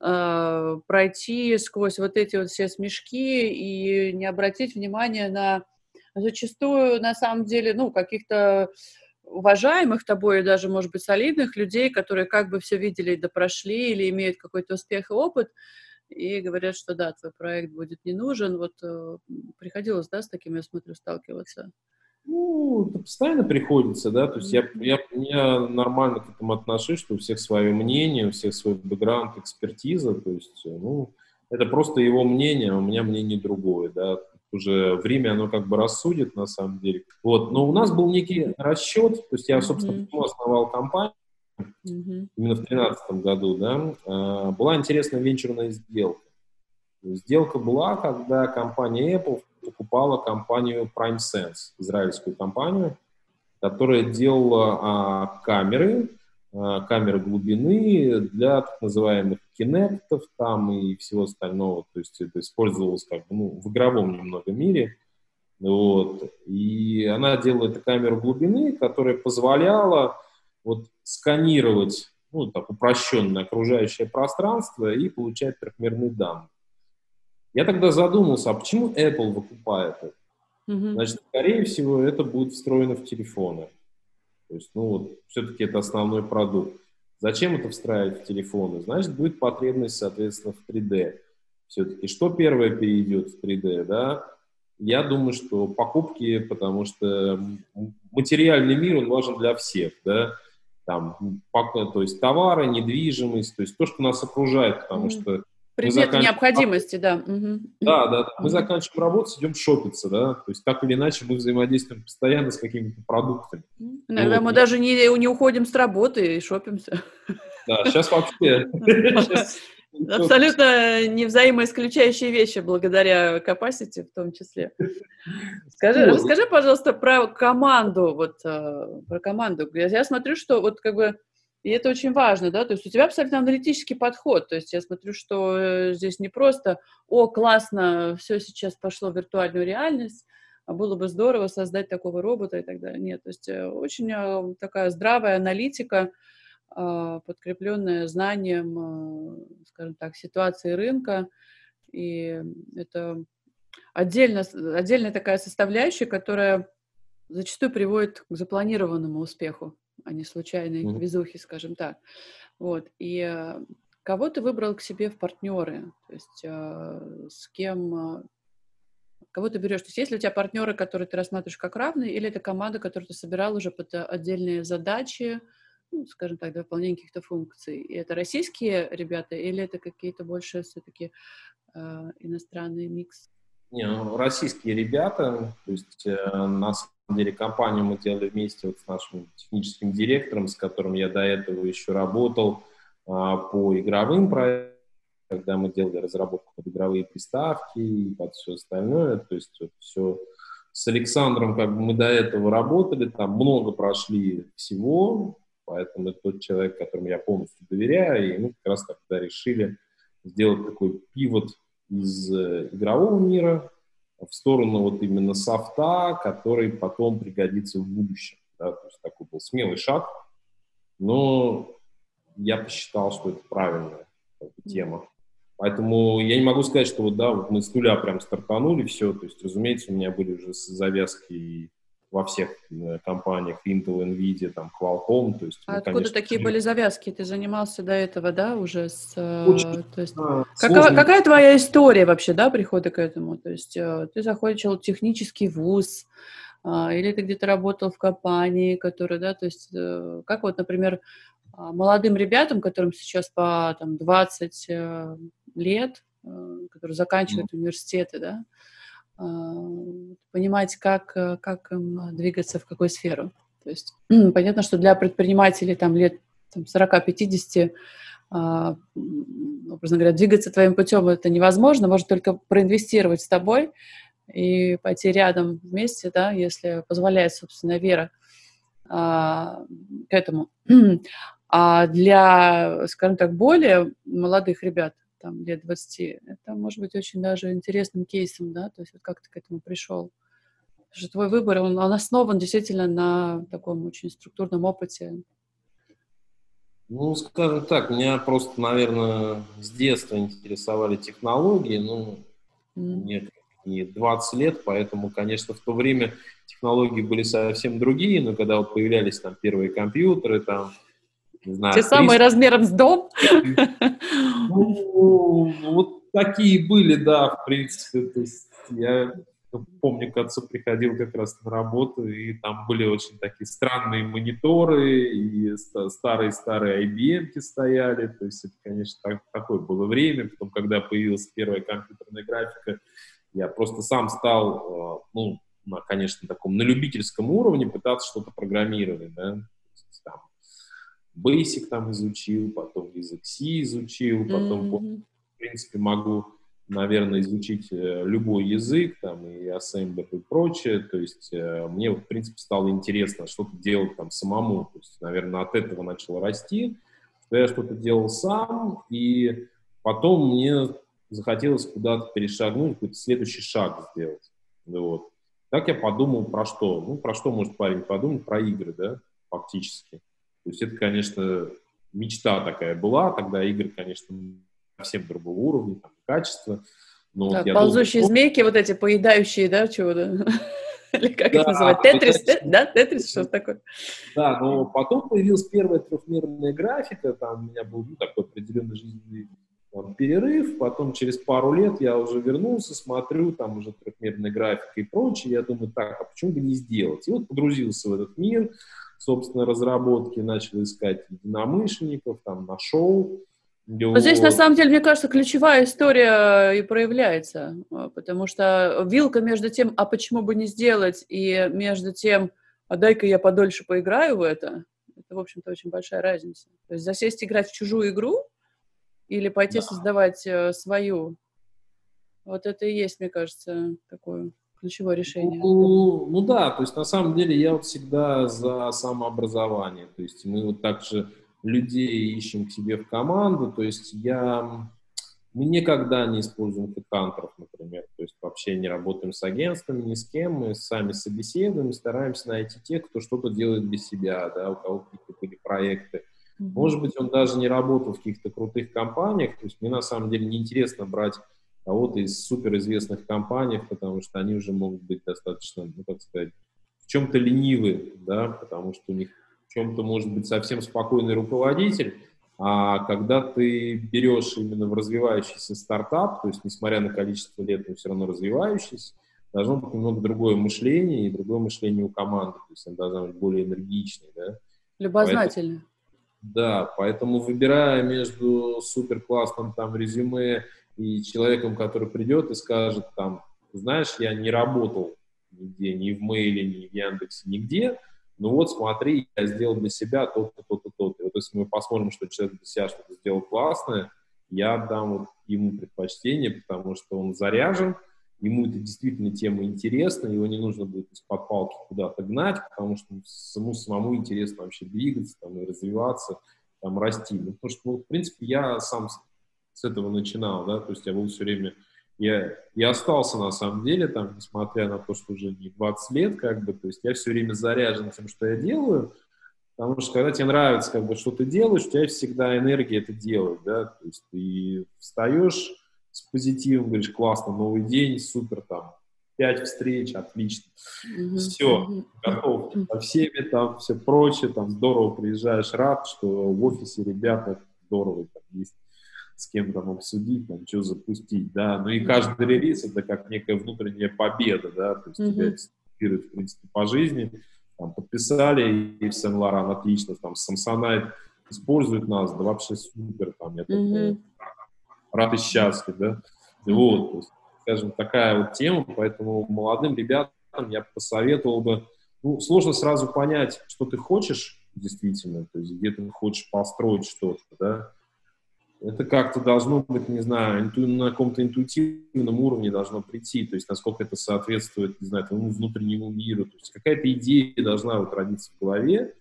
э, пройти сквозь вот эти вот все смешки и не обратить внимания на зачастую, на самом деле, ну, каких-то уважаемых тобой, даже, может быть, солидных людей, которые как бы все видели да прошли или имеют какой-то успех и опыт, и говорят, что да, твой проект будет не нужен. Вот э, приходилось, да, с таким, я смотрю, сталкиваться? Ну, это постоянно приходится, да, то есть я, я, я нормально к этому отношусь, что у всех свое мнение, у всех свой бэкграунд, экспертиза, то есть, ну, это просто его мнение, а у меня мнение другое, да, уже время, оно как бы рассудит, на самом деле. Вот, но у нас был некий расчет, то есть я, собственно, mm-hmm. основал компанию, mm-hmm. именно в 2013 году, да, а, была интересная венчурная сделка. Сделка была, когда компания Apple покупала компанию PrimeSense, израильскую компанию, которая делала а, камеры, а, камеры глубины для так называемых кинектов там и всего остального. То есть это использовалось как бы ну, в игровом немного мире. Вот. И она делала эту камеру глубины, которая позволяла вот, сканировать ну, так, упрощенно окружающее пространство и получать трехмерные данные. Я тогда задумался, а почему Apple выкупает это? Mm-hmm. Значит, скорее всего, это будет встроено в телефоны. То есть, ну вот, все-таки это основной продукт. Зачем это встраивать в телефоны? Значит, будет потребность, соответственно, в 3D. Все-таки что первое перейдет в 3D, да? Я думаю, что покупки, потому что материальный мир, он важен для всех, да? Там, то есть товары, недвижимость, то есть то, что нас окружает, потому mm-hmm. что Предметы заканчиваем... необходимости, да. Угу. Да, да. Мы заканчиваем работу, идем шопиться, да. То есть так или иначе мы взаимодействуем постоянно с какими-то продуктами. Иногда вот. мы даже не, не уходим с работы и шопимся. Да, сейчас вообще. Абсолютно невзаимоисключающие вещи благодаря capacity в том числе. Скажи, расскажи, пожалуйста, про команду, вот э, про команду. Я смотрю, что вот как бы и это очень важно, да, то есть у тебя абсолютно аналитический подход, то есть я смотрю, что э, здесь не просто, о, классно, все сейчас пошло в виртуальную реальность, было бы здорово создать такого робота и так далее. Нет, то есть э, очень э, такая здравая аналитика, а, подкрепленная знанием, скажем так, ситуации рынка, и это отдельно, отдельная такая составляющая, которая зачастую приводит к запланированному успеху а не случайной mm-hmm. везухи, скажем так. Вот. И э, кого ты выбрал к себе в партнеры? То есть э, с кем, э, кого ты берешь? То есть есть ли у тебя партнеры, которые ты рассматриваешь как равные, или это команда, которую ты собирал уже под отдельные задачи, ну, скажем так, для выполнения каких-то функций? И это российские ребята, или это какие-то больше все-таки э, иностранный микс? Не, ну, российские ребята, то есть э, на самом деле компанию мы делали вместе вот с нашим техническим директором, с которым я до этого еще работал а, по игровым проектам, когда мы делали разработку под игровые приставки и под все остальное, то есть вот все с Александром как бы мы до этого работали, там много прошли всего, поэтому это тот человек, которому я полностью доверяю, и мы как раз тогда решили сделать такой пивот из э, игрового мира в сторону вот именно софта, который потом пригодится в будущем. Да? То есть такой был смелый шаг, но я посчитал, что это правильная тема. Поэтому я не могу сказать, что вот, да, вот мы с нуля прям стартанули, все. То есть, разумеется, у меня были уже завязки во всех э, компаниях Intel, Nvidia, там, Qualcomm. То есть, а мы, откуда конечно, такие были завязки? Ты занимался до этого, да, уже с... Э, Очень, то есть, а, какая, какая твоя история вообще, да, прихода к этому? То есть э, ты закончил технический вуз, или ты где-то работал в компании, которая, да, то есть как вот, например, молодым ребятам, которым сейчас по там, 20 лет, которые заканчивают mm. университеты, да, понимать, как, э, как им двигаться в какую сферу. То есть понятно, что для предпринимателей там лет там, 40-50 а, образно говоря, двигаться твоим путем это невозможно, может только проинвестировать с тобой и пойти рядом вместе, да, если позволяет, собственно, вера а, к этому. А для, скажем так, более молодых ребят, там, лет 20, это может быть очень даже интересным кейсом, да, то есть вот как ты к этому пришел. Потому что твой выбор, он, он основан действительно на таком очень структурном опыте. Ну, скажем так, меня просто, наверное, с детства интересовали технологии, ну, mm. мне не 20 лет, поэтому, конечно, в то время технологии были совсем другие, но когда вот появлялись там первые компьютеры, там, не знаю... Те 300... самые размером с дом? Ну, вот такие были, да, в принципе. То есть я помню, к отцу приходил как раз на работу, и там были очень такие странные мониторы, и старые-старые IBM стояли, то есть это, конечно, так, такое было время. Потом, когда появилась первая компьютерная графика, я просто сам стал, э, ну, на, конечно, таком, на любительском уровне пытаться что-то программировать, да, Basic там изучил, потом язык C изучил, потом, mm-hmm. в принципе, могу, наверное, изучить э, любой язык, там, и ассемблер и прочее, то есть э, мне, в принципе, стало интересно что-то делать там самому, то есть, наверное, от этого начало расти, что я что-то делал сам, и потом мне захотелось куда-то перешагнуть, какой-то следующий шаг сделать, вот. Так я подумал про что? Ну, про что может парень подумать? Про игры, да, фактически. То есть это, конечно, мечта такая была, тогда игры, конечно, совсем другого уровня, там, качества. Но да, вот ползущие думал, змейки, вот эти поедающие, да, чего-то? Или как да, их называют? Тетрис, да? Тетрис, что такое? Да, но потом появилась первая трехмерная графика, там у меня был ну, такой определенный жизненный там, перерыв, потом через пару лет я уже вернулся, смотрю, там уже трехмерная графика и прочее, я думаю, так, а почему бы не сделать? И вот погрузился в этот мир, собственно, разработки, начал искать единомышленников, там, нашел. Вот здесь, на самом деле, мне кажется, ключевая история и проявляется, а, потому что вилка между тем, а почему бы не сделать, и между тем, а дай-ка я подольше поиграю в это, это, в общем-то, очень большая разница. То есть засесть играть в чужую игру или пойти да. создавать э, свою, вот это и есть, мне кажется, такое ключевое решение? Ну, ну да, то есть на самом деле я вот всегда за самообразование. То есть мы вот также людей ищем к себе в команду. То есть я... Мы никогда не используем хедхантеров, например. То есть вообще не работаем с агентствами, ни с кем. Мы сами собеседуем, стараемся найти тех, кто что-то делает без себя, да, у кого какие-то были проекты. Может быть, он даже не работал в каких-то крутых компаниях. То есть мне на самом деле неинтересно брать кого-то из суперизвестных компаний, потому что они уже могут быть достаточно, ну, как сказать, в чем-то ленивы, да, потому что у них в чем-то может быть совсем спокойный руководитель, а когда ты берешь именно в развивающийся стартап, то есть несмотря на количество лет, он все равно развивающийся, должно быть немного другое мышление и другое мышление у команды, то есть она должна быть более энергичной, да. Любознательной. Да, поэтому выбирая между супер классным там резюме и человеком, который придет и скажет там, знаешь, я не работал нигде, ни в Мейле, ни в Яндексе, нигде, ну вот смотри, я сделал для себя то-то, то-то, то-то. Вот если мы посмотрим, что человек для себя что-то сделал классное, я дам вот ему предпочтение, потому что он заряжен, ему это действительно тема интересна, его не нужно будет из-под палки куда-то гнать, потому что самому, самому интересно вообще двигаться там, и развиваться, там, расти. Ну, потому что, ну, в принципе, я сам с этого начинал, да, то есть я был все время, я, я остался на самом деле там, несмотря на то, что уже не 20 лет, как бы, то есть я все время заряжен тем, что я делаю, потому что когда тебе нравится, как бы, что ты делаешь, у тебя всегда энергия это делать, да, то есть ты встаешь с позитивом, говоришь, классно, новый день, супер, там, пять встреч, отлично. Mm-hmm. Все, mm-hmm. готов. Со всеми там все прочее, там здорово приезжаешь, рад, что в офисе ребята здорово там есть с кем там обсудить, там, что запустить, да, ну и каждый релиз это как некая внутренняя победа, да, то есть mm-hmm. тебя стимулирует, в принципе, по жизни, там, подписали, и в Сен-Лоран отлично, там, Samsonite использует нас, да вообще супер, там, я mm-hmm. рад и счастлив, да, mm-hmm. вот, то есть, скажем, такая вот тема, поэтому молодым ребятам я посоветовал бы, ну, сложно сразу понять, что ты хочешь действительно, то есть где ты хочешь построить что-то, да, это как-то должно быть, не знаю, на каком-то интуитивном уровне должно прийти, то есть насколько это соответствует, не знаю, твоему внутреннему миру, то есть какая-то идея должна вот родиться в голове,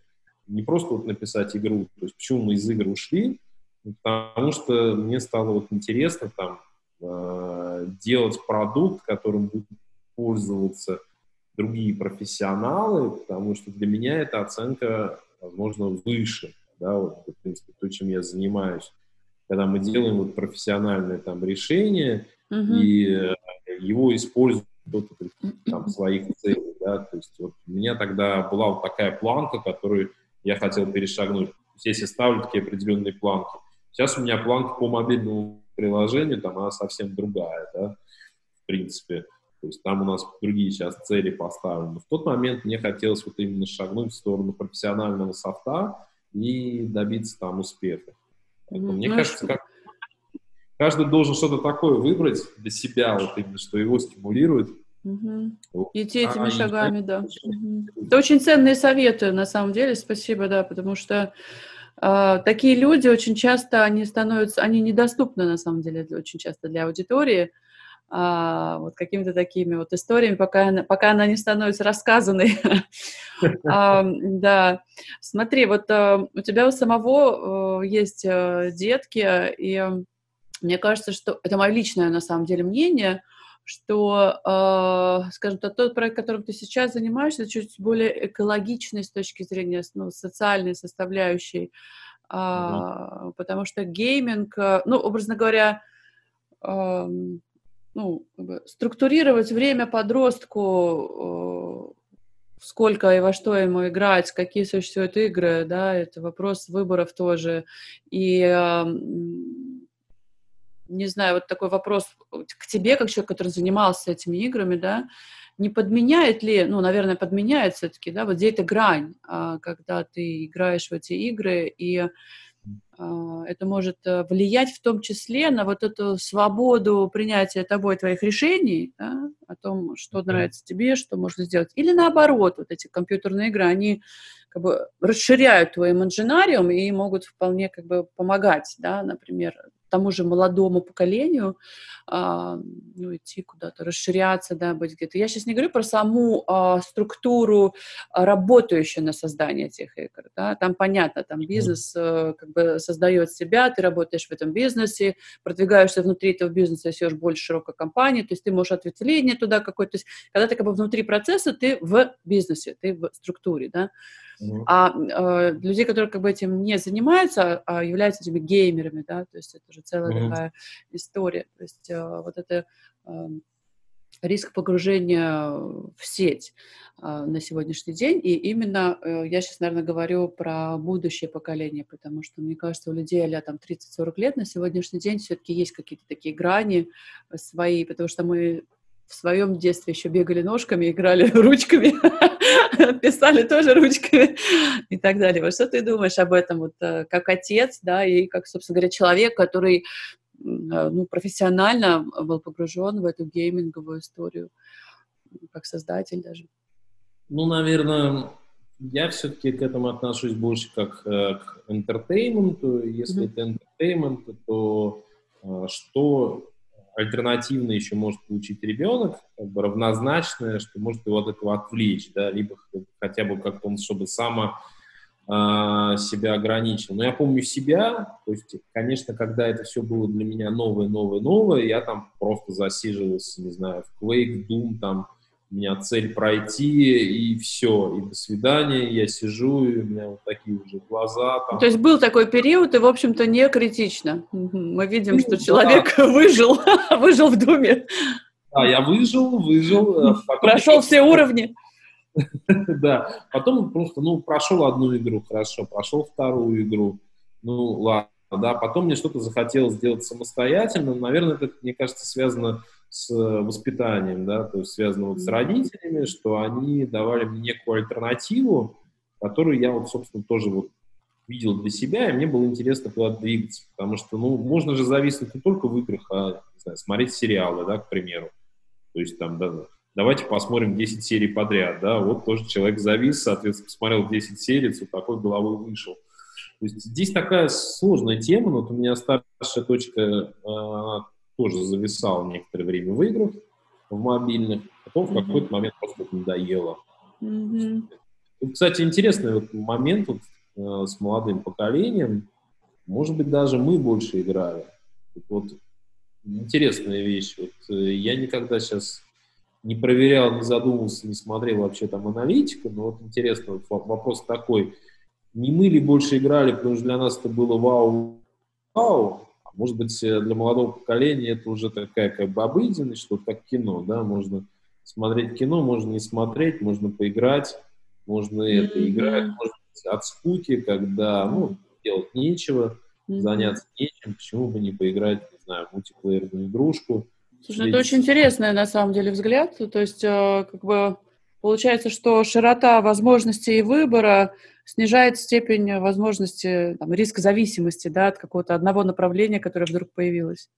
не просто вот написать игру, то есть почему мы из игр ушли, потому что мне стало вот интересно там э, делать продукт, которым будут пользоваться другие профессионалы, потому что для меня эта оценка, возможно, выше, да, вот, в принципе, то, чем я занимаюсь когда мы делаем вот профессиональное там решение uh-huh. и э, его используют кто-то там своих целей, да, то есть вот у меня тогда была вот такая планка, которую я хотел перешагнуть. Есть если ставлю такие определенные планки. Сейчас у меня планка по мобильному приложению, там она совсем другая, да, в принципе. То есть там у нас другие сейчас цели поставлены. в тот момент мне хотелось вот именно шагнуть в сторону профессионального софта и добиться там успеха. Поэтому, мне ну, кажется, как... каждый должен что-то такое выбрать для себя, вот именно, что его стимулирует. Угу. Идти этими а, шагами, и... да. Угу. Это очень ценные советы, на самом деле, спасибо, да, потому что э, такие люди очень часто, они становятся, они недоступны, на самом деле, очень часто для аудитории, а, вот какими-то такими вот историями, пока она, пока она не становится рассказанной. да, смотри, вот а, у тебя у самого а, есть а, детки, и мне кажется, что это мое личное на самом деле мнение, что, э, скажем так, тот проект, которым ты сейчас занимаешься, чуть более экологичный с точки зрения ну, социальной составляющей, э, mm-hmm. потому что гейминг, ну, образно говоря, э, ну, как бы структурировать время подростку, сколько и во что ему играть, какие существуют игры, да, это вопрос выборов тоже. И не знаю, вот такой вопрос к тебе, как человек, который занимался этими играми, да, не подменяет ли, ну, наверное, подменяет все-таки, да, вот где эта грань, а, когда ты играешь в эти игры, и а, это может э, влиять в том числе на вот эту свободу принятия тобой твоих решений, да, о том, что нравится тебе, что можно сделать. Или наоборот, вот эти компьютерные игры, они как бы расширяют твой имаджинариум и могут вполне как бы помогать, да, например, тому же молодому поколению а, ну, идти куда-то, расширяться, да, быть где-то. Я сейчас не говорю про саму а, структуру, а, работающую на создание этих игр. Да? Там понятно, там бизнес а, как бы создает себя, ты работаешь в этом бизнесе, продвигаешься внутри этого бизнеса, несешь больше широкой компании, то есть ты можешь ответвление туда какое-то. То есть когда ты как бы внутри процесса, ты в бизнесе, ты в структуре, да. А э, людей, которые как бы этим не занимаются, а являются этими геймерами, да, то есть это уже целая mm-hmm. такая история. То есть э, вот это э, риск погружения в сеть э, на сегодняшний день. И именно э, я сейчас, наверное, говорю про будущее поколение, потому что, мне кажется, у людей а там 30-40 лет на сегодняшний день все-таки есть какие-то такие грани свои, потому что мы в своем детстве еще бегали ножками, играли ручками, писали тоже ручками и так далее. Вот что ты думаешь об этом, вот э, как отец, да, и как, собственно говоря, человек, который э, ну, профессионально был погружен в эту гейминговую историю, как создатель даже? Ну, наверное, я все-таки к этому отношусь больше как э, к entertainment. Если mm-hmm. это entertainment, то что альтернативно еще может получить ребенок, как бы равнозначное, что может его от этого отвлечь, да, либо хотя бы как-то он, чтобы само э, себя ограничил. Но я помню себя, то есть, конечно, когда это все было для меня новое, новое, новое, я там просто засиживался, не знаю, в Quake, Doom, там, у меня цель пройти, и все, и до свидания, я сижу, и у меня вот такие уже глаза. Там. То есть был такой период, и, в общем-то, не критично. Мы видим, ну, что да. человек выжил, выжил в Думе. Да, я выжил, выжил. Э, Прошел все уровни. Да, потом просто, ну, прошел одну игру, хорошо, прошел вторую игру, ну, ладно, да, потом мне что-то захотелось сделать самостоятельно, наверное, это, мне кажется, связано с воспитанием, да, то есть связано вот с родителями, что они давали мне некую альтернативу, которую я вот, собственно, тоже вот видел для себя, и мне было интересно туда двигаться, потому что, ну, можно же зависнуть не только в играх, а, не знаю, смотреть сериалы, да, к примеру. То есть там, да, давайте посмотрим 10 серий подряд, да, вот тоже человек завис, соответственно, посмотрел 10 серий, с такой головой вышел. То есть здесь такая сложная тема, но вот у меня старшая дочка, она тоже зависала некоторое время в играх, в мобильных, потом mm-hmm. в какой-то момент просто надоело. Mm-hmm. Тут, кстати, интересный вот момент вот, э, с молодым поколением. Может быть, даже мы больше играли. Вот интересная вещь. Вот, э, я никогда сейчас не проверял, не задумывался, не смотрел вообще там аналитику, но вот интересно, вот вопрос такой, не мы ли больше играли, потому что для нас это было вау-вау, может быть э, для молодого поколения это уже такая как бы обыденность, что как кино, да, можно смотреть кино, можно не смотреть, можно поиграть, можно mm-hmm. это играть, может быть от скуки, когда, ну, делать нечего, mm-hmm. заняться нечем, почему бы не поиграть, не знаю, в мультиплеерную игрушку, Слушай, ну, это очень интересный, на самом деле, взгляд. То есть, э, как бы, получается, что широта возможностей выбора снижает степень возможности, там, риска зависимости, да, от какого-то одного направления, которое вдруг появилось.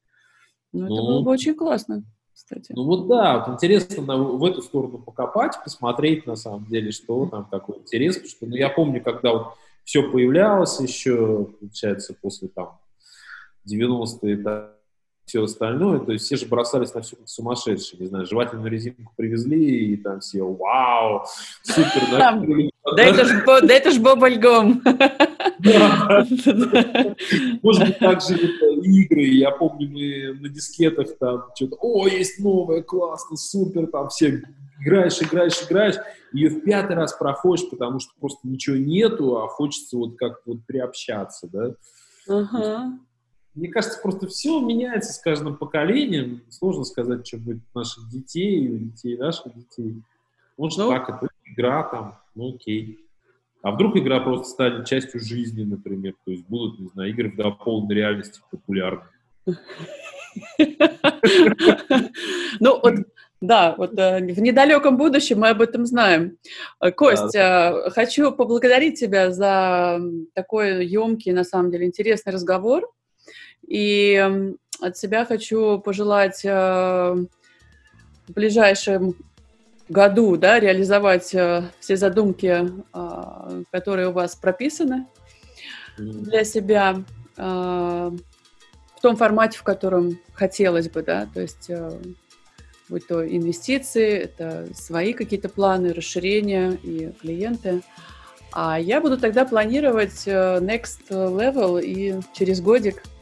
Ну, это ну, было бы очень классно, кстати. Ну, вот да, вот интересно на, в эту сторону покопать, посмотреть, на самом деле, что там, какой интерес, потому что, ну, я помню, когда вот все появлялось еще, получается, после, там, 90-е, все остальное, то есть все же бросались на все как сумасшедшие, не знаю, жевательную резинку привезли, и там все, вау, супер, да, да это ж, да это ж бобальгом. Может быть, также игры, я помню, мы на дискетах там что-то, о, есть новое, классно, супер, там все играешь, играешь, играешь, ее в пятый раз проходишь, потому что просто ничего нету, а хочется вот как-то вот приобщаться, да. Ага. Мне кажется, просто все меняется с каждым поколением. Сложно сказать, что будет наших детей, детей наших детей. Может, ну, так, это игра там, ну окей. А вдруг игра просто станет частью жизни, например. То есть будут, не знаю, игры в дополненной реальности популярны. Ну, вот да, вот э, в недалеком будущем мы об этом знаем. Э, Кость, да. Э, хочу поблагодарить тебя за такой емкий, на самом деле, интересный разговор. И от себя хочу пожелать в ближайшем году да, реализовать э, все задумки, э, которые у вас прописаны для себя в том формате, в котором хотелось бы, да, то есть будь то инвестиции, это свои какие-то планы, расширения и клиенты. А я буду тогда планировать next level и через годик –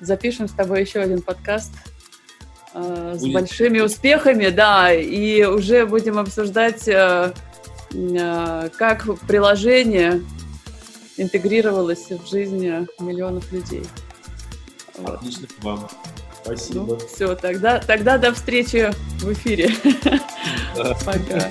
запишем с тобой еще один подкаст э, с большими успехами, да, и уже будем обсуждать, э, э, как приложение интегрировалось в жизнь миллионов людей. Отлично вот. вам. Спасибо. Ну, все, тогда, тогда до встречи в эфире. Пока.